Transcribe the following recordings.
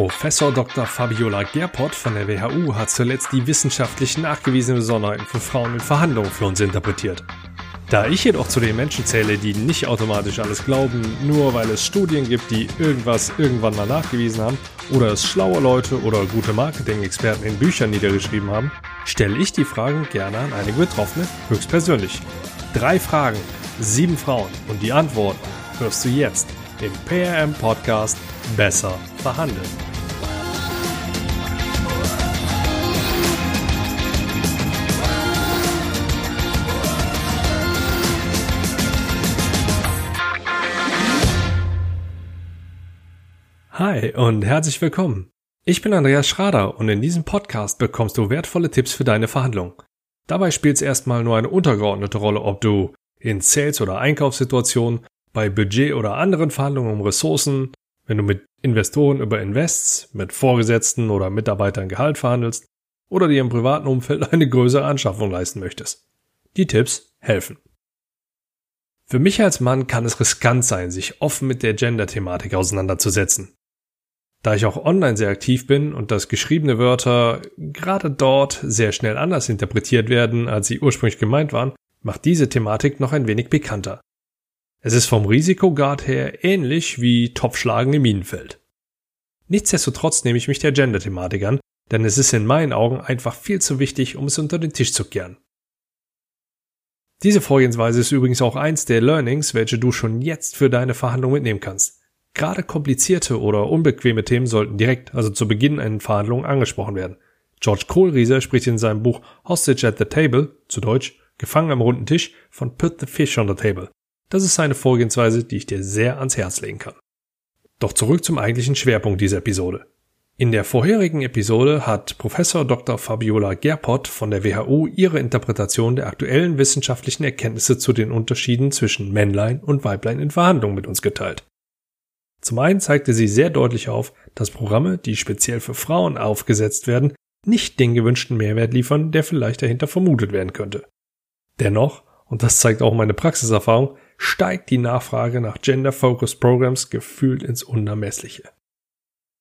Professor Dr. Fabiola Gerpott von der WHU hat zuletzt die wissenschaftlich nachgewiesenen Besonderheiten von Frauen in Verhandlungen für uns interpretiert. Da ich jedoch zu den Menschen zähle, die nicht automatisch alles glauben, nur weil es Studien gibt, die irgendwas irgendwann mal nachgewiesen haben, oder es schlaue Leute oder gute Marketing-Experten in Büchern niedergeschrieben haben, stelle ich die Fragen gerne an einige Betroffene höchstpersönlich. Drei Fragen, sieben Frauen und die Antworten hörst du jetzt im PRM Podcast Besser verhandeln. Hi und herzlich willkommen. Ich bin Andreas Schrader und in diesem Podcast bekommst du wertvolle Tipps für deine Verhandlung. Dabei spielt es erstmal nur eine untergeordnete Rolle, ob du in Sales- oder Einkaufssituationen, bei Budget oder anderen Verhandlungen um Ressourcen, wenn du mit Investoren über Invests, mit Vorgesetzten oder Mitarbeitern Gehalt verhandelst oder dir im privaten Umfeld eine größere Anschaffung leisten möchtest. Die Tipps helfen. Für mich als Mann kann es riskant sein, sich offen mit der Gender-Thematik auseinanderzusetzen. Da ich auch online sehr aktiv bin und dass geschriebene Wörter gerade dort sehr schnell anders interpretiert werden, als sie ursprünglich gemeint waren, macht diese Thematik noch ein wenig bekannter. Es ist vom Risikograd her ähnlich wie Topfschlagen im Minenfeld. Nichtsdestotrotz nehme ich mich der Gender-Thematik an, denn es ist in meinen Augen einfach viel zu wichtig, um es unter den Tisch zu kehren. Diese Vorgehensweise ist übrigens auch eins der Learnings, welche du schon jetzt für deine Verhandlung mitnehmen kannst. Gerade komplizierte oder unbequeme Themen sollten direkt, also zu Beginn einer Verhandlung, angesprochen werden. George Kohlrieser spricht in seinem Buch Hostage at the Table, zu Deutsch Gefangen am runden Tisch, von Put the Fish on the Table. Das ist eine Vorgehensweise, die ich dir sehr ans Herz legen kann. Doch zurück zum eigentlichen Schwerpunkt dieser Episode. In der vorherigen Episode hat Professor Dr. Fabiola Gerpott von der WHO ihre Interpretation der aktuellen wissenschaftlichen Erkenntnisse zu den Unterschieden zwischen Männlein und Weiblein in Verhandlungen mit uns geteilt. Zum einen zeigte sie sehr deutlich auf, dass Programme, die speziell für Frauen aufgesetzt werden, nicht den gewünschten Mehrwert liefern, der vielleicht dahinter vermutet werden könnte. Dennoch, und das zeigt auch meine Praxiserfahrung, steigt die Nachfrage nach Gender-Focused Programs gefühlt ins Unermessliche.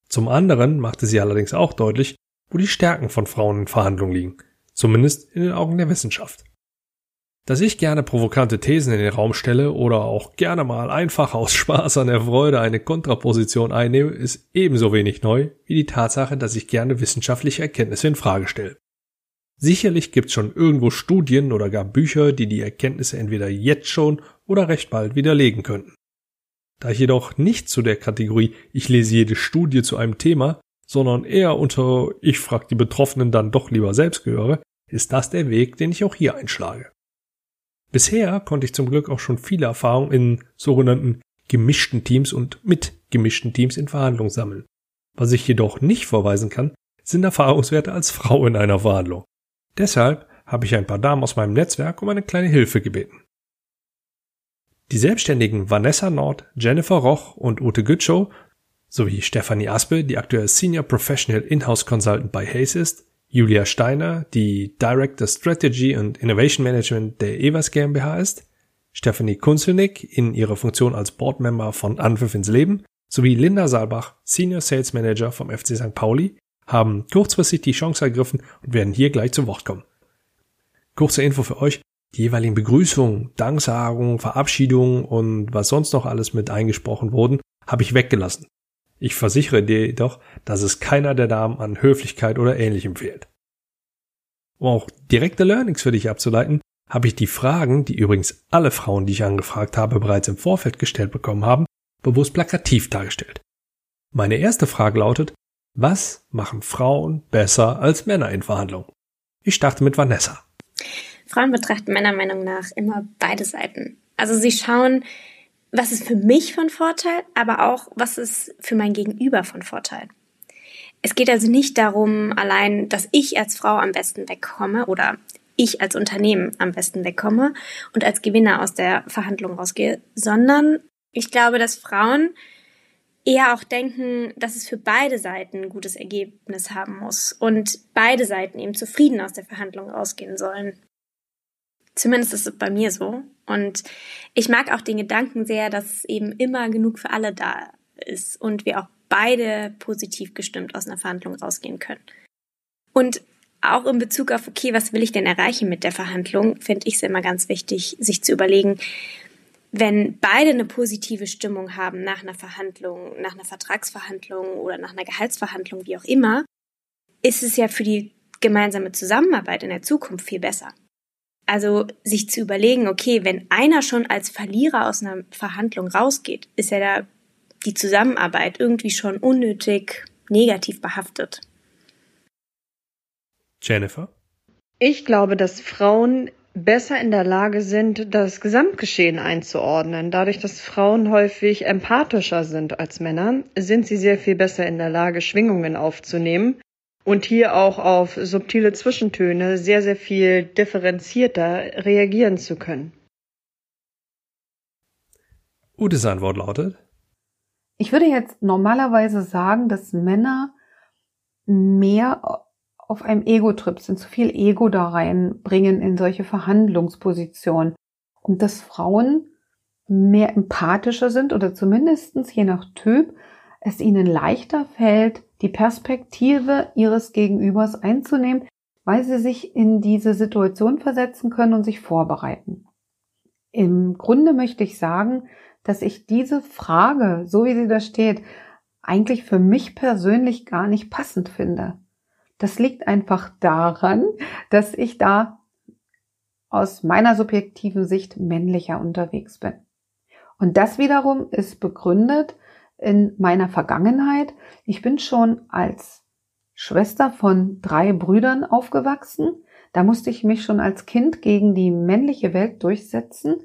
Zum anderen machte sie allerdings auch deutlich, wo die Stärken von Frauen in Verhandlungen liegen, zumindest in den Augen der Wissenschaft. Dass ich gerne provokante Thesen in den Raum stelle oder auch gerne mal einfach aus Spaß an der Freude eine Kontraposition einnehme, ist ebenso wenig neu wie die Tatsache, dass ich gerne wissenschaftliche Erkenntnisse in Frage stelle. Sicherlich gibt's schon irgendwo Studien oder gar Bücher, die die Erkenntnisse entweder jetzt schon oder recht bald widerlegen könnten. Da ich jedoch nicht zu der Kategorie ich lese jede Studie zu einem Thema, sondern eher unter ich frag die Betroffenen dann doch lieber selbst gehöre, ist das der Weg, den ich auch hier einschlage. Bisher konnte ich zum Glück auch schon viele Erfahrungen in sogenannten gemischten Teams und mit gemischten Teams in Verhandlungen sammeln. Was ich jedoch nicht vorweisen kann, sind Erfahrungswerte als Frau in einer Verhandlung. Deshalb habe ich ein paar Damen aus meinem Netzwerk um eine kleine Hilfe gebeten. Die Selbstständigen Vanessa Nord, Jennifer Roch und Ute Gütschow sowie Stephanie Aspe, die aktuell Senior Professional In-House Consultant bei Hayes ist, Julia Steiner, die Director Strategy und Innovation Management der Evers GmbH ist, Stephanie Kunzelnick in ihrer Funktion als Boardmember von Anpfiff ins Leben sowie Linda Saalbach, Senior Sales Manager vom FC St. Pauli, haben kurzfristig die Chance ergriffen und werden hier gleich zu Wort kommen. Kurze Info für euch. Die jeweiligen Begrüßungen, Danksagungen, Verabschiedungen und was sonst noch alles mit eingesprochen wurden, habe ich weggelassen. Ich versichere dir jedoch, dass es keiner der Damen an Höflichkeit oder ähnlichem fehlt. Um auch direkte Learnings für dich abzuleiten, habe ich die Fragen, die übrigens alle Frauen, die ich angefragt habe, bereits im Vorfeld gestellt bekommen haben, bewusst plakativ dargestellt. Meine erste Frage lautet, was machen Frauen besser als Männer in Verhandlungen? Ich starte mit Vanessa. Frauen betrachten meiner Meinung nach immer beide Seiten. Also sie schauen, was ist für mich von Vorteil, aber auch, was ist für mein Gegenüber von Vorteil. Es geht also nicht darum, allein, dass ich als Frau am besten wegkomme oder ich als Unternehmen am besten wegkomme und als Gewinner aus der Verhandlung rausgehe, sondern ich glaube, dass Frauen eher auch denken, dass es für beide Seiten ein gutes Ergebnis haben muss und beide Seiten eben zufrieden aus der Verhandlung rausgehen sollen. Zumindest ist es bei mir so. Und ich mag auch den Gedanken sehr, dass eben immer genug für alle da ist und wir auch beide positiv gestimmt aus einer Verhandlung rausgehen können. Und auch in Bezug auf, okay, was will ich denn erreichen mit der Verhandlung, finde ich es immer ganz wichtig, sich zu überlegen, wenn beide eine positive Stimmung haben nach einer Verhandlung, nach einer Vertragsverhandlung oder nach einer Gehaltsverhandlung, wie auch immer, ist es ja für die gemeinsame Zusammenarbeit in der Zukunft viel besser. Also sich zu überlegen, okay, wenn einer schon als Verlierer aus einer Verhandlung rausgeht, ist ja da die Zusammenarbeit irgendwie schon unnötig negativ behaftet. Jennifer? Ich glaube, dass Frauen besser in der Lage sind, das Gesamtgeschehen einzuordnen. Dadurch, dass Frauen häufig empathischer sind als Männer, sind sie sehr viel besser in der Lage, Schwingungen aufzunehmen und hier auch auf subtile Zwischentöne sehr, sehr viel differenzierter reagieren zu können. Utes Antwort lautet? Ich würde jetzt normalerweise sagen, dass Männer mehr auf einem Ego-Trip sind, zu viel Ego da reinbringen in solche Verhandlungspositionen. Und dass Frauen mehr empathischer sind oder zumindestens je nach Typ es ihnen leichter fällt, die Perspektive ihres Gegenübers einzunehmen, weil sie sich in diese Situation versetzen können und sich vorbereiten. Im Grunde möchte ich sagen, dass ich diese Frage, so wie sie da steht, eigentlich für mich persönlich gar nicht passend finde. Das liegt einfach daran, dass ich da aus meiner subjektiven Sicht männlicher unterwegs bin. Und das wiederum ist begründet in meiner Vergangenheit. Ich bin schon als Schwester von drei Brüdern aufgewachsen. Da musste ich mich schon als Kind gegen die männliche Welt durchsetzen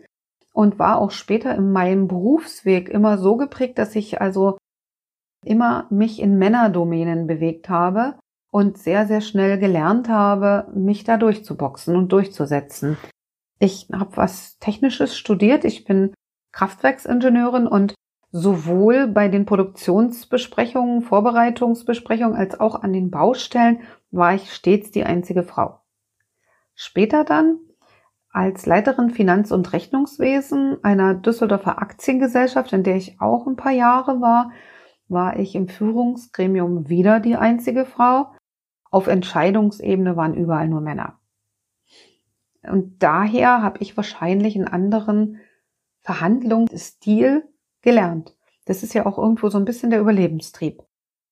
und war auch später in meinem Berufsweg immer so geprägt, dass ich also immer mich in Männerdomänen bewegt habe und sehr, sehr schnell gelernt habe, mich da durchzuboxen und durchzusetzen. Ich habe was Technisches studiert. Ich bin Kraftwerksingenieurin und sowohl bei den Produktionsbesprechungen, Vorbereitungsbesprechungen als auch an den Baustellen war ich stets die einzige Frau. Später dann als Leiterin Finanz- und Rechnungswesen einer Düsseldorfer Aktiengesellschaft, in der ich auch ein paar Jahre war, war ich im Führungsgremium wieder die einzige Frau auf Entscheidungsebene waren überall nur Männer. Und daher habe ich wahrscheinlich einen anderen Verhandlungsstil gelernt. Das ist ja auch irgendwo so ein bisschen der Überlebenstrieb.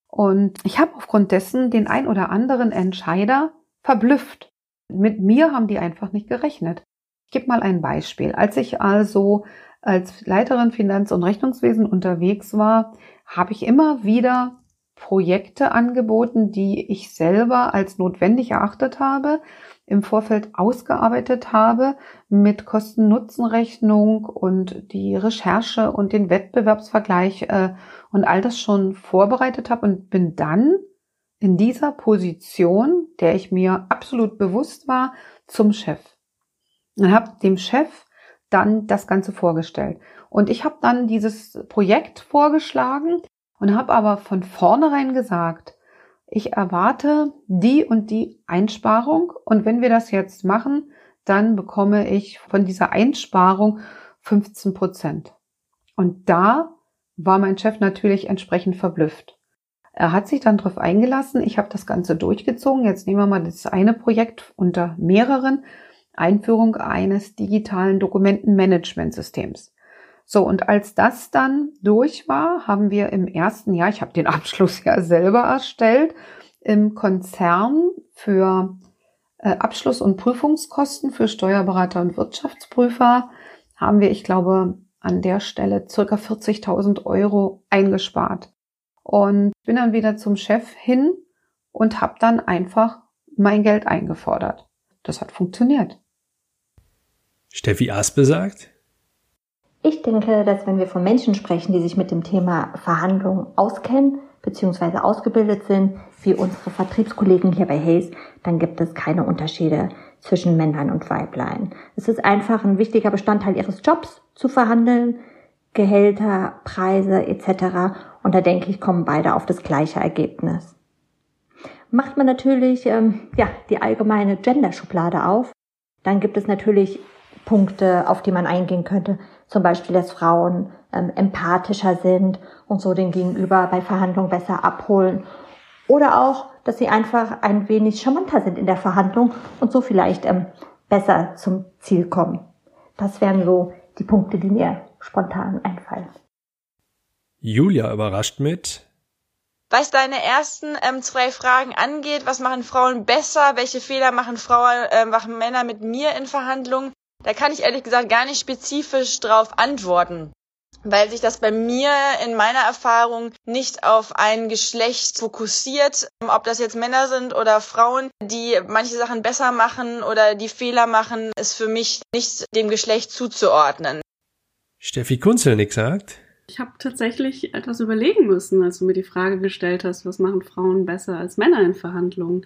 Und ich habe aufgrund dessen den ein oder anderen Entscheider verblüfft. Mit mir haben die einfach nicht gerechnet. Ich gebe mal ein Beispiel. Als ich also als Leiterin Finanz- und Rechnungswesen unterwegs war, habe ich immer wieder Projekte angeboten, die ich selber als notwendig erachtet habe, im Vorfeld ausgearbeitet habe mit Kosten-Nutzen-Rechnung und die Recherche und den Wettbewerbsvergleich äh, und all das schon vorbereitet habe und bin dann in dieser Position, der ich mir absolut bewusst war, zum Chef. Und habe dem Chef dann das Ganze vorgestellt. Und ich habe dann dieses Projekt vorgeschlagen und habe aber von vornherein gesagt, ich erwarte die und die Einsparung und wenn wir das jetzt machen, dann bekomme ich von dieser Einsparung 15 Prozent. Und da war mein Chef natürlich entsprechend verblüfft. Er hat sich dann darauf eingelassen, ich habe das Ganze durchgezogen. Jetzt nehmen wir mal das eine Projekt unter mehreren. Einführung eines digitalen Dokumentenmanagementsystems. So, und als das dann durch war, haben wir im ersten Jahr, ich habe den Abschluss ja selber erstellt, im Konzern für äh, Abschluss- und Prüfungskosten für Steuerberater und Wirtschaftsprüfer haben wir, ich glaube, an der Stelle circa 40.000 Euro eingespart. Und bin dann wieder zum Chef hin und habe dann einfach mein Geld eingefordert. Das hat funktioniert. Steffi Aspe sagt, ich denke, dass wenn wir von Menschen sprechen, die sich mit dem Thema Verhandlungen auskennen bzw. ausgebildet sind, wie unsere Vertriebskollegen hier bei Hayes, dann gibt es keine Unterschiede zwischen Männlein und Weiblein. Es ist einfach ein wichtiger Bestandteil ihres Jobs zu verhandeln, Gehälter, Preise etc. Und da denke ich, kommen beide auf das gleiche Ergebnis. Macht man natürlich ähm, ja die allgemeine Gender-Schublade auf, dann gibt es natürlich Punkte, auf die man eingehen könnte. Zum Beispiel, dass Frauen ähm, empathischer sind und so den Gegenüber bei Verhandlungen besser abholen. Oder auch, dass sie einfach ein wenig charmanter sind in der Verhandlung und so vielleicht ähm, besser zum Ziel kommen. Das wären so die Punkte, die mir spontan einfallen. Julia überrascht mit. Was deine ersten ähm, zwei Fragen angeht, was machen Frauen besser, welche Fehler machen Frauen, äh, machen Männer mit mir in Verhandlungen, da kann ich ehrlich gesagt gar nicht spezifisch drauf antworten weil sich das bei mir in meiner Erfahrung nicht auf ein Geschlecht fokussiert, ob das jetzt Männer sind oder Frauen, die manche Sachen besser machen oder die Fehler machen, ist für mich nicht dem Geschlecht zuzuordnen. Steffi Kunzelnick sagt, ich habe tatsächlich etwas überlegen müssen, als du mir die Frage gestellt hast, was machen Frauen besser als Männer in Verhandlungen.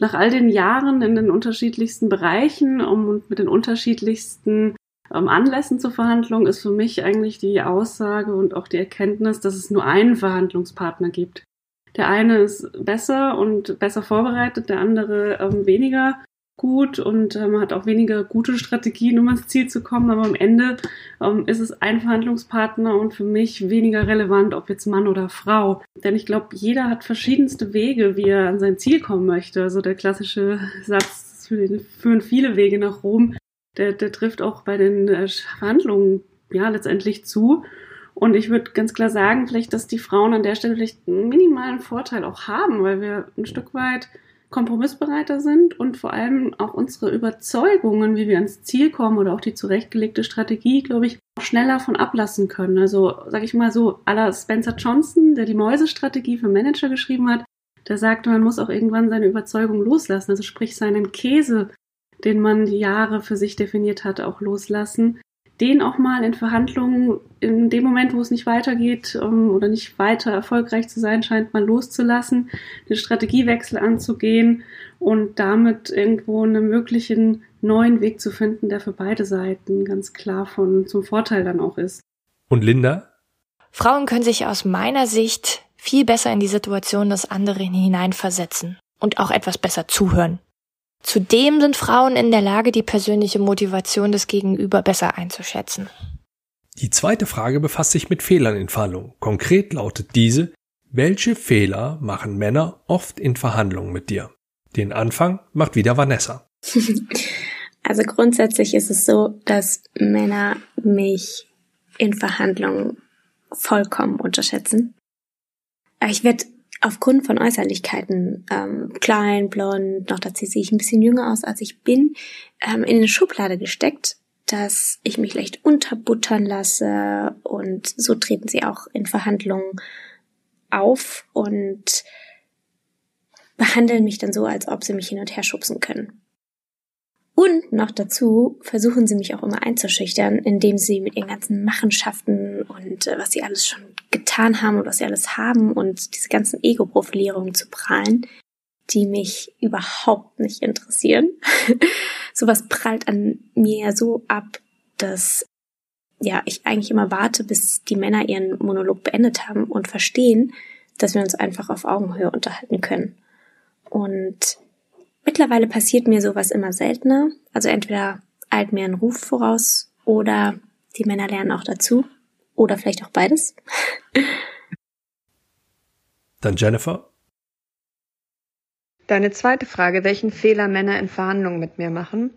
Nach all den Jahren in den unterschiedlichsten Bereichen und mit den unterschiedlichsten ähm, Anlässen zur Verhandlung ist für mich eigentlich die Aussage und auch die Erkenntnis, dass es nur einen Verhandlungspartner gibt. Der eine ist besser und besser vorbereitet, der andere ähm, weniger gut und ähm, hat auch weniger gute Strategien, um ans Ziel zu kommen. Aber am Ende ähm, ist es ein Verhandlungspartner und für mich weniger relevant, ob jetzt Mann oder Frau. Denn ich glaube, jeder hat verschiedenste Wege, wie er an sein Ziel kommen möchte. Also der klassische Satz, führen viele Wege nach Rom, der, der trifft auch bei den äh, Verhandlungen ja letztendlich zu. Und ich würde ganz klar sagen, vielleicht, dass die Frauen an der Stelle vielleicht einen minimalen Vorteil auch haben, weil wir ein Stück weit kompromissbereiter sind und vor allem auch unsere Überzeugungen, wie wir ans Ziel kommen oder auch die zurechtgelegte Strategie, glaube ich, schneller von ablassen können. Also, sage ich mal so, aller Spencer Johnson, der die Mäusestrategie für Manager geschrieben hat, der sagte, man muss auch irgendwann seine Überzeugung loslassen, also sprich seinen Käse, den man die Jahre für sich definiert hat, auch loslassen den auch mal in Verhandlungen in dem Moment, wo es nicht weitergeht um, oder nicht weiter erfolgreich zu sein scheint, mal loszulassen, den Strategiewechsel anzugehen und damit irgendwo einen möglichen neuen Weg zu finden, der für beide Seiten ganz klar von zum Vorteil dann auch ist. Und Linda? Frauen können sich aus meiner Sicht viel besser in die Situation des anderen hineinversetzen und auch etwas besser zuhören. Zudem sind Frauen in der Lage, die persönliche Motivation des Gegenüber besser einzuschätzen. Die zweite Frage befasst sich mit Fehlern in Verhandlungen. Konkret lautet diese, welche Fehler machen Männer oft in Verhandlungen mit dir? Den Anfang macht wieder Vanessa. Also grundsätzlich ist es so, dass Männer mich in Verhandlungen vollkommen unterschätzen. Ich werde aufgrund von Äußerlichkeiten, ähm, klein, blond, noch dazu sehe ich ein bisschen jünger aus, als ich bin, ähm, in eine Schublade gesteckt, dass ich mich leicht unterbuttern lasse und so treten sie auch in Verhandlungen auf und behandeln mich dann so, als ob sie mich hin und her schubsen können. Und noch dazu versuchen sie mich auch immer einzuschüchtern, indem sie mit ihren ganzen Machenschaften und äh, was sie alles schon getan haben und was sie alles haben und diese ganzen Ego-Profilierungen zu prahlen, die mich überhaupt nicht interessieren. Sowas prallt an mir ja so ab, dass ja, ich eigentlich immer warte, bis die Männer ihren Monolog beendet haben und verstehen, dass wir uns einfach auf Augenhöhe unterhalten können. Und Mittlerweile passiert mir sowas immer seltener. Also entweder eilt mir ein Ruf voraus oder die Männer lernen auch dazu. Oder vielleicht auch beides. Dann Jennifer. Deine zweite Frage, welchen Fehler Männer in Verhandlungen mit mir machen,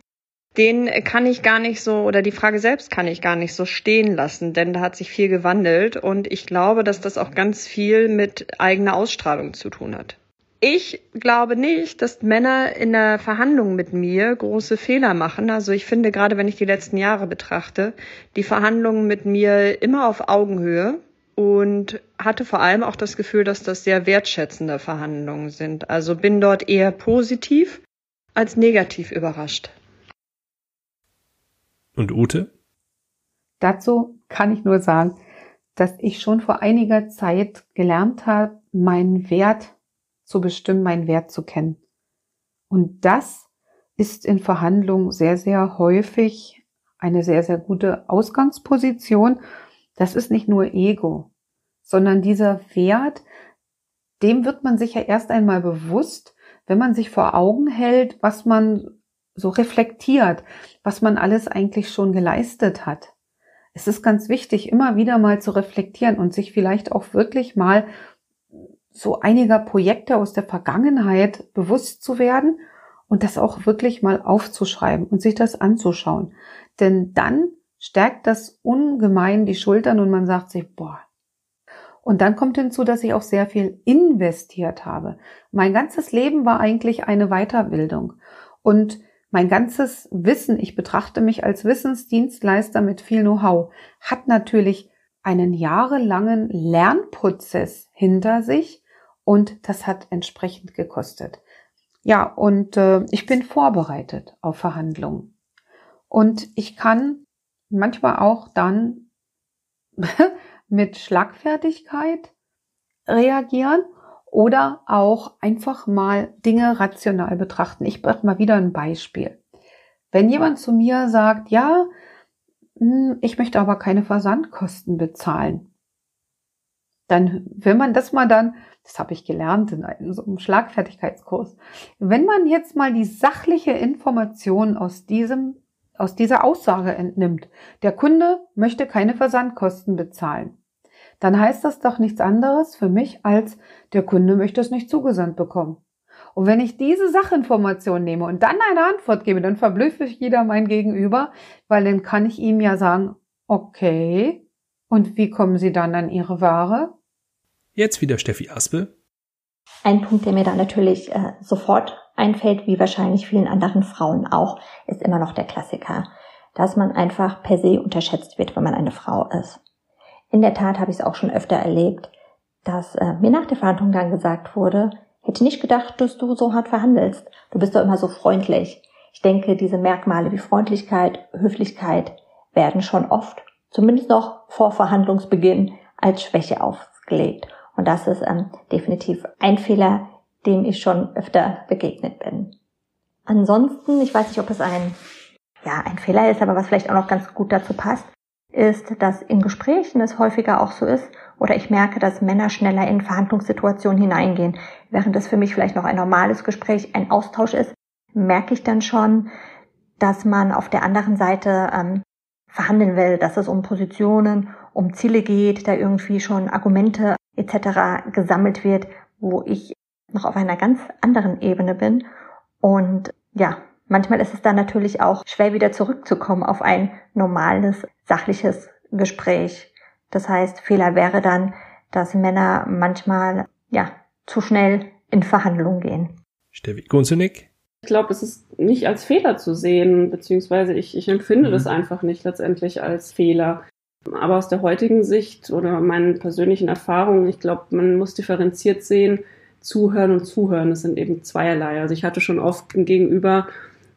den kann ich gar nicht so, oder die Frage selbst kann ich gar nicht so stehen lassen, denn da hat sich viel gewandelt und ich glaube, dass das auch ganz viel mit eigener Ausstrahlung zu tun hat. Ich glaube nicht, dass Männer in der Verhandlung mit mir große Fehler machen. Also ich finde, gerade wenn ich die letzten Jahre betrachte, die Verhandlungen mit mir immer auf Augenhöhe und hatte vor allem auch das Gefühl, dass das sehr wertschätzende Verhandlungen sind. Also bin dort eher positiv als negativ überrascht. Und Ute? Dazu kann ich nur sagen, dass ich schon vor einiger Zeit gelernt habe, meinen Wert zu bestimmen, meinen Wert zu kennen. Und das ist in Verhandlungen sehr, sehr häufig eine sehr, sehr gute Ausgangsposition. Das ist nicht nur Ego, sondern dieser Wert, dem wird man sich ja erst einmal bewusst, wenn man sich vor Augen hält, was man so reflektiert, was man alles eigentlich schon geleistet hat. es ist ganz wichtig, immer wieder mal zu reflektieren und sich vielleicht auch wirklich mal so einiger Projekte aus der Vergangenheit bewusst zu werden und das auch wirklich mal aufzuschreiben und sich das anzuschauen. Denn dann stärkt das ungemein die Schultern und man sagt sich, boah. Und dann kommt hinzu, dass ich auch sehr viel investiert habe. Mein ganzes Leben war eigentlich eine Weiterbildung. Und mein ganzes Wissen, ich betrachte mich als Wissensdienstleister mit viel Know-how, hat natürlich einen jahrelangen Lernprozess hinter sich und das hat entsprechend gekostet. Ja, und äh, ich bin vorbereitet auf Verhandlungen. Und ich kann manchmal auch dann mit Schlagfertigkeit reagieren oder auch einfach mal Dinge rational betrachten. Ich brauche mal wieder ein Beispiel. Wenn jemand zu mir sagt, ja, hm, ich möchte aber keine Versandkosten bezahlen, dann, wenn man das mal dann, das habe ich gelernt in einem, Schlagfertigkeitskurs, wenn man jetzt mal die sachliche Information aus diesem, aus dieser Aussage entnimmt, der Kunde möchte keine Versandkosten bezahlen, dann heißt das doch nichts anderes für mich als der Kunde möchte es nicht zugesandt bekommen. Und wenn ich diese Sachinformation nehme und dann eine Antwort gebe, dann verblüffe ich jeder mein Gegenüber, weil dann kann ich ihm ja sagen, okay, und wie kommen Sie dann an Ihre Ware? Jetzt wieder Steffi Aspel. Ein Punkt, der mir da natürlich äh, sofort einfällt, wie wahrscheinlich vielen anderen Frauen auch, ist immer noch der Klassiker, dass man einfach per se unterschätzt wird, wenn man eine Frau ist. In der Tat habe ich es auch schon öfter erlebt, dass äh, mir nach der Verhandlung dann gesagt wurde, hätte nicht gedacht, dass du so hart verhandelst. Du bist doch immer so freundlich. Ich denke, diese Merkmale wie Freundlichkeit, Höflichkeit werden schon oft, zumindest noch vor Verhandlungsbeginn, als Schwäche aufgelegt. Und das ist ähm, definitiv ein Fehler, dem ich schon öfter begegnet bin. Ansonsten, ich weiß nicht, ob es ein, ja, ein Fehler ist, aber was vielleicht auch noch ganz gut dazu passt, ist, dass in Gesprächen es häufiger auch so ist, oder ich merke, dass Männer schneller in Verhandlungssituationen hineingehen. Während es für mich vielleicht noch ein normales Gespräch, ein Austausch ist, merke ich dann schon, dass man auf der anderen Seite ähm, verhandeln will, dass es um Positionen, um Ziele geht, da irgendwie schon Argumente etc. gesammelt wird, wo ich noch auf einer ganz anderen Ebene bin. Und ja, Manchmal ist es dann natürlich auch schwer wieder zurückzukommen auf ein normales, sachliches Gespräch. Das heißt, Fehler wäre dann, dass Männer manchmal, ja, zu schnell in Verhandlungen gehen. Steffi Gunzenig? Ich glaube, es ist nicht als Fehler zu sehen, beziehungsweise ich, ich empfinde mhm. das einfach nicht letztendlich als Fehler. Aber aus der heutigen Sicht oder meinen persönlichen Erfahrungen, ich glaube, man muss differenziert sehen, zuhören und zuhören, das sind eben zweierlei. Also ich hatte schon oft ein Gegenüber,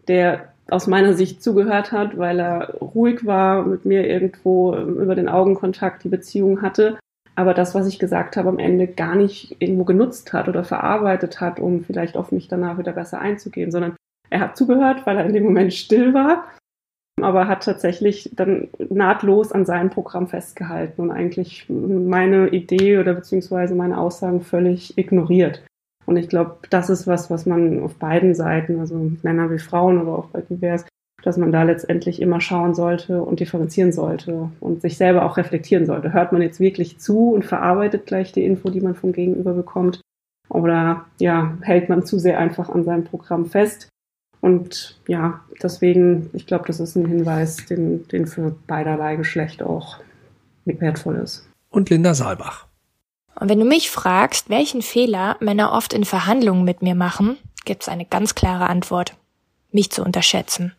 der aus meiner Sicht zugehört hat, weil er ruhig war, mit mir irgendwo über den Augenkontakt die Beziehung hatte, aber das, was ich gesagt habe, am Ende gar nicht irgendwo genutzt hat oder verarbeitet hat, um vielleicht auf mich danach wieder besser einzugehen, sondern er hat zugehört, weil er in dem Moment still war, aber hat tatsächlich dann nahtlos an seinem Programm festgehalten und eigentlich meine Idee oder beziehungsweise meine Aussagen völlig ignoriert. Und ich glaube, das ist was, was man auf beiden Seiten, also Männer wie Frauen, aber auch bei divers, dass man da letztendlich immer schauen sollte und differenzieren sollte und sich selber auch reflektieren sollte. Hört man jetzt wirklich zu und verarbeitet gleich die Info, die man vom Gegenüber bekommt? Oder ja, hält man zu sehr einfach an seinem Programm fest? Und ja, deswegen, ich glaube, das ist ein Hinweis, den, den für beiderlei Geschlecht auch wertvoll ist. Und Linda Saalbach. Und wenn du mich fragst, welchen Fehler Männer oft in Verhandlungen mit mir machen, gibt's eine ganz klare Antwort. Mich zu unterschätzen.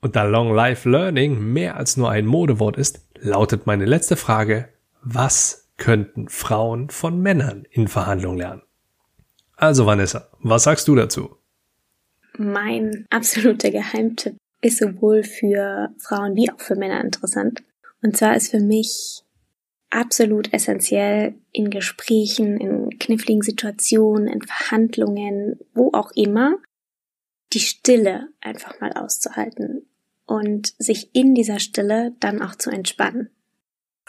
Und da Long Life Learning mehr als nur ein Modewort ist, lautet meine letzte Frage, was könnten Frauen von Männern in Verhandlungen lernen? Also Vanessa, was sagst du dazu? Mein absoluter Geheimtipp ist sowohl für Frauen wie auch für Männer interessant. Und zwar ist für mich absolut essentiell in Gesprächen, in kniffligen Situationen, in Verhandlungen, wo auch immer, die Stille einfach mal auszuhalten und sich in dieser Stille dann auch zu entspannen.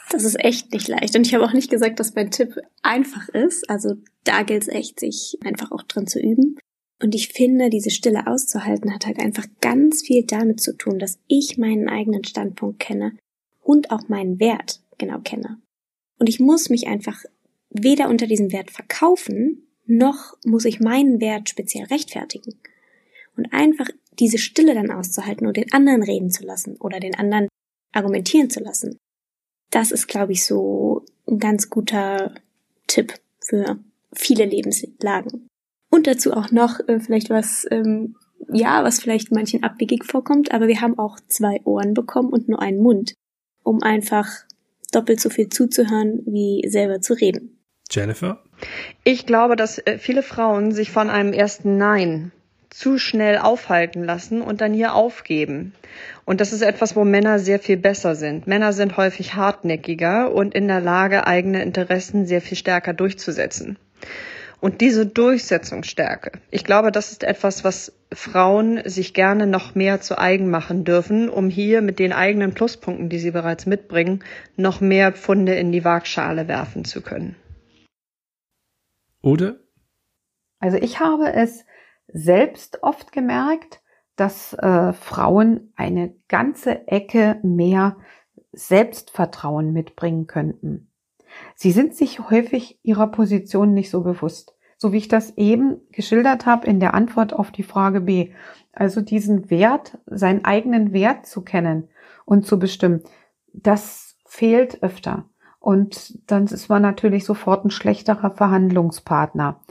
Das ist echt nicht leicht. Und ich habe auch nicht gesagt, dass mein Tipp einfach ist. Also da gilt es echt, sich einfach auch drin zu üben. Und ich finde, diese Stille auszuhalten hat halt einfach ganz viel damit zu tun, dass ich meinen eigenen Standpunkt kenne und auch meinen Wert genau kenne. Und ich muss mich einfach weder unter diesem Wert verkaufen, noch muss ich meinen Wert speziell rechtfertigen. Und einfach diese Stille dann auszuhalten und den anderen reden zu lassen oder den anderen argumentieren zu lassen. Das ist, glaube ich, so ein ganz guter Tipp für viele Lebenslagen. Und dazu auch noch äh, vielleicht was, ähm, ja, was vielleicht manchen abwegig vorkommt, aber wir haben auch zwei Ohren bekommen und nur einen Mund, um einfach doppelt so viel zuzuhören, wie selber zu reden. Jennifer? Ich glaube, dass äh, viele Frauen sich von einem ersten Nein zu schnell aufhalten lassen und dann hier aufgeben. Und das ist etwas, wo Männer sehr viel besser sind. Männer sind häufig hartnäckiger und in der Lage, eigene Interessen sehr viel stärker durchzusetzen. Und diese Durchsetzungsstärke, ich glaube, das ist etwas, was Frauen sich gerne noch mehr zu eigen machen dürfen, um hier mit den eigenen Pluspunkten, die sie bereits mitbringen, noch mehr Pfunde in die Waagschale werfen zu können. Oder? Also ich habe es selbst oft gemerkt, dass äh, Frauen eine ganze Ecke mehr Selbstvertrauen mitbringen könnten. Sie sind sich häufig ihrer Position nicht so bewusst, so wie ich das eben geschildert habe in der Antwort auf die Frage B. Also diesen Wert, seinen eigenen Wert zu kennen und zu bestimmen, das fehlt öfter. Und dann ist man natürlich sofort ein schlechterer Verhandlungspartner.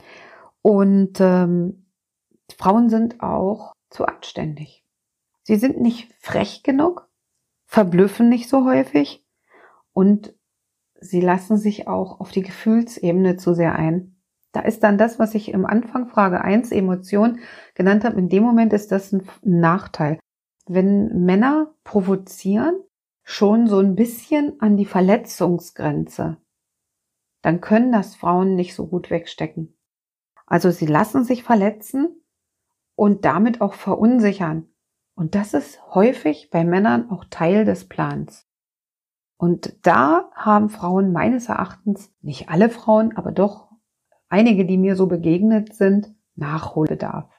Und ähm, Frauen sind auch zu anständig. Sie sind nicht frech genug, verblüffen nicht so häufig und sie lassen sich auch auf die Gefühlsebene zu sehr ein. Da ist dann das, was ich im Anfang Frage 1 Emotion genannt habe, in dem Moment ist das ein Nachteil. Wenn Männer provozieren, schon so ein bisschen an die Verletzungsgrenze, dann können das Frauen nicht so gut wegstecken. Also sie lassen sich verletzen und damit auch verunsichern. Und das ist häufig bei Männern auch Teil des Plans. Und da haben Frauen meines Erachtens, nicht alle Frauen, aber doch einige, die mir so begegnet sind, Nachholbedarf.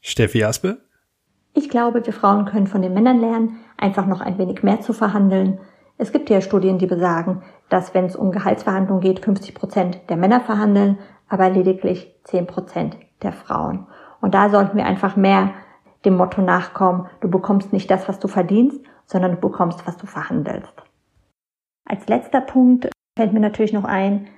Steffi Aspe? Ich glaube, wir Frauen können von den Männern lernen, einfach noch ein wenig mehr zu verhandeln. Es gibt ja Studien, die besagen, dass wenn es um Gehaltsverhandlungen geht, 50 Prozent der Männer verhandeln, aber lediglich 10 Prozent der Frauen. Und da sollten wir einfach mehr dem Motto nachkommen, du bekommst nicht das, was du verdienst, sondern du bekommst, was du verhandelst. Als letzter Punkt fällt mir natürlich noch ein,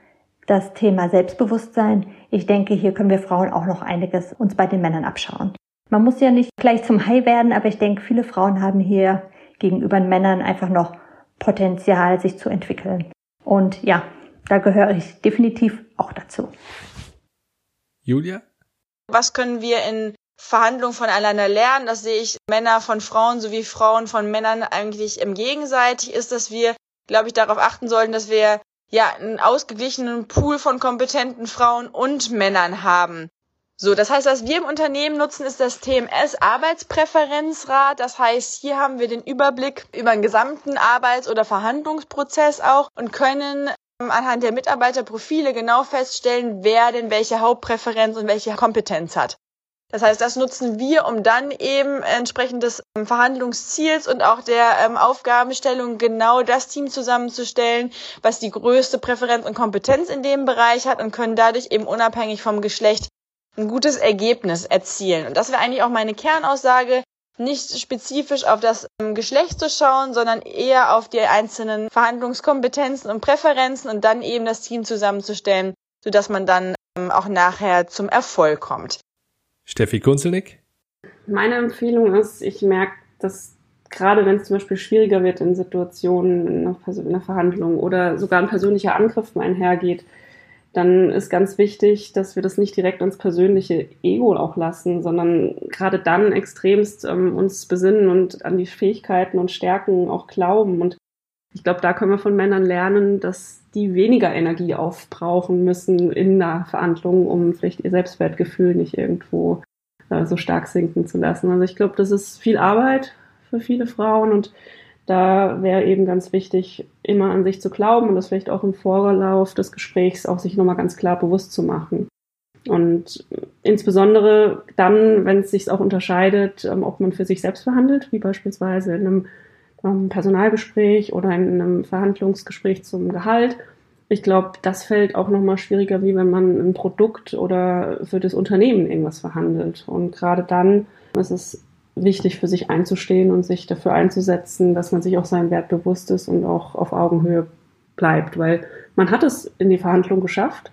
das Thema Selbstbewusstsein. Ich denke, hier können wir Frauen auch noch einiges uns bei den Männern abschauen. Man muss ja nicht gleich zum Hai werden, aber ich denke, viele Frauen haben hier gegenüber den Männern einfach noch Potenzial, sich zu entwickeln. Und ja, da gehöre ich definitiv auch dazu. Julia? Was können wir in Verhandlungen voneinander lernen? Das sehe ich Männer von Frauen sowie Frauen von Männern eigentlich im Gegenseitig ist, dass wir, glaube ich, darauf achten sollten, dass wir ja einen ausgeglichenen Pool von kompetenten Frauen und Männern haben. So, das heißt, was wir im Unternehmen nutzen, ist das TMS Arbeitspräferenzrat. Das heißt, hier haben wir den Überblick über den gesamten Arbeits- oder Verhandlungsprozess auch und können ähm, anhand der Mitarbeiterprofile genau feststellen, wer denn welche Hauptpräferenz und welche Kompetenz hat. Das heißt, das nutzen wir, um dann eben entsprechend des ähm, Verhandlungsziels und auch der ähm, Aufgabenstellung genau das Team zusammenzustellen, was die größte Präferenz und Kompetenz in dem Bereich hat und können dadurch eben unabhängig vom Geschlecht ein gutes Ergebnis erzielen. Und das wäre eigentlich auch meine Kernaussage, nicht spezifisch auf das ähm, Geschlecht zu schauen, sondern eher auf die einzelnen Verhandlungskompetenzen und Präferenzen und dann eben das Team zusammenzustellen, sodass man dann ähm, auch nachher zum Erfolg kommt. Steffi Kunzelnick? Meine Empfehlung ist, ich merke, dass gerade wenn es zum Beispiel schwieriger wird in Situationen in einer Verhandlung oder sogar ein persönlicher Angriff einhergeht, dann ist ganz wichtig, dass wir das nicht direkt ins persönliche Ego auch lassen, sondern gerade dann extremst ähm, uns besinnen und an die Fähigkeiten und Stärken auch glauben. Und ich glaube, da können wir von Männern lernen, dass die weniger Energie aufbrauchen müssen in der Verhandlung, um vielleicht ihr Selbstwertgefühl nicht irgendwo äh, so stark sinken zu lassen. Also ich glaube, das ist viel Arbeit für viele Frauen und da wäre eben ganz wichtig, immer an sich zu glauben und das vielleicht auch im Vorlauf des Gesprächs auch sich nochmal ganz klar bewusst zu machen. Und insbesondere dann, wenn es sich auch unterscheidet, ähm, ob man für sich selbst verhandelt, wie beispielsweise in einem ähm, Personalgespräch oder in einem Verhandlungsgespräch zum Gehalt. Ich glaube, das fällt auch nochmal schwieriger, wie wenn man ein Produkt oder für das Unternehmen irgendwas verhandelt. Und gerade dann ist es wichtig für sich einzustehen und sich dafür einzusetzen, dass man sich auch seinem Wert bewusst ist und auch auf Augenhöhe bleibt, weil man hat es in die Verhandlung geschafft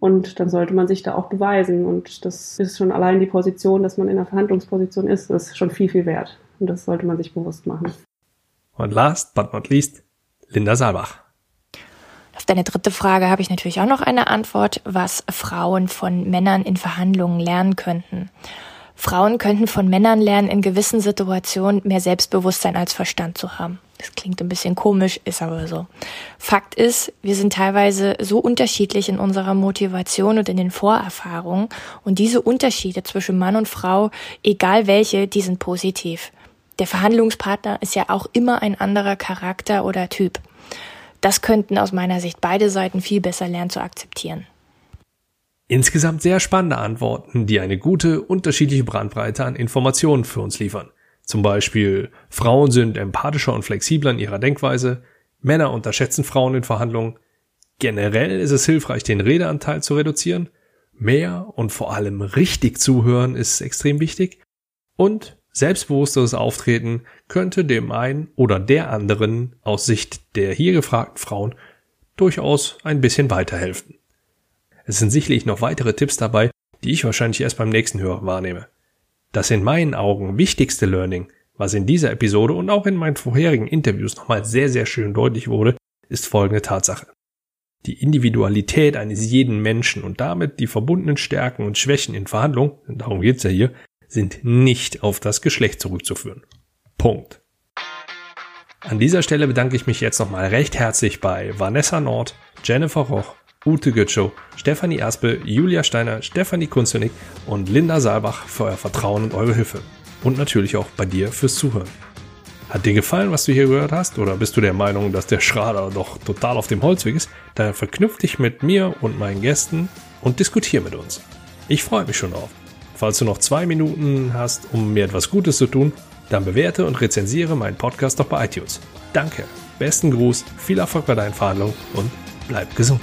und dann sollte man sich da auch beweisen und das ist schon allein die Position, dass man in der Verhandlungsposition ist, ist schon viel, viel wert und das sollte man sich bewusst machen. Und last but not least, Linda Saalbach. Auf deine dritte Frage habe ich natürlich auch noch eine Antwort, was Frauen von Männern in Verhandlungen lernen könnten. Frauen könnten von Männern lernen, in gewissen Situationen mehr Selbstbewusstsein als Verstand zu haben. Das klingt ein bisschen komisch, ist aber so. Fakt ist, wir sind teilweise so unterschiedlich in unserer Motivation und in den Vorerfahrungen und diese Unterschiede zwischen Mann und Frau, egal welche, die sind positiv. Der Verhandlungspartner ist ja auch immer ein anderer Charakter oder Typ. Das könnten aus meiner Sicht beide Seiten viel besser lernen zu akzeptieren. Insgesamt sehr spannende Antworten, die eine gute, unterschiedliche Brandbreite an Informationen für uns liefern. Zum Beispiel, Frauen sind empathischer und flexibler in ihrer Denkweise, Männer unterschätzen Frauen in Verhandlungen, generell ist es hilfreich, den Redeanteil zu reduzieren, mehr und vor allem richtig zuhören ist extrem wichtig und selbstbewussteres Auftreten könnte dem einen oder der anderen aus Sicht der hier gefragten Frauen durchaus ein bisschen weiterhelfen. Es sind sicherlich noch weitere Tipps dabei, die ich wahrscheinlich erst beim nächsten Hörer wahrnehme. Das in meinen Augen wichtigste Learning, was in dieser Episode und auch in meinen vorherigen Interviews nochmal sehr, sehr schön deutlich wurde, ist folgende Tatsache. Die Individualität eines jeden Menschen und damit die verbundenen Stärken und Schwächen in Verhandlungen, darum geht's ja hier, sind nicht auf das Geschlecht zurückzuführen. Punkt. An dieser Stelle bedanke ich mich jetzt nochmal recht herzlich bei Vanessa Nord, Jennifer Roch, Ute Götzow, Stefanie Erspel, Julia Steiner, Stefanie Kunzenig und Linda Saalbach für euer Vertrauen und eure Hilfe. Und natürlich auch bei dir fürs Zuhören. Hat dir gefallen, was du hier gehört hast? Oder bist du der Meinung, dass der Schrader doch total auf dem Holzweg ist? Dann verknüpf dich mit mir und meinen Gästen und diskutier mit uns. Ich freue mich schon drauf. Falls du noch zwei Minuten hast, um mir etwas Gutes zu tun, dann bewerte und rezensiere meinen Podcast doch bei iTunes. Danke, besten Gruß, viel Erfolg bei deinen Verhandlungen und bleib gesund.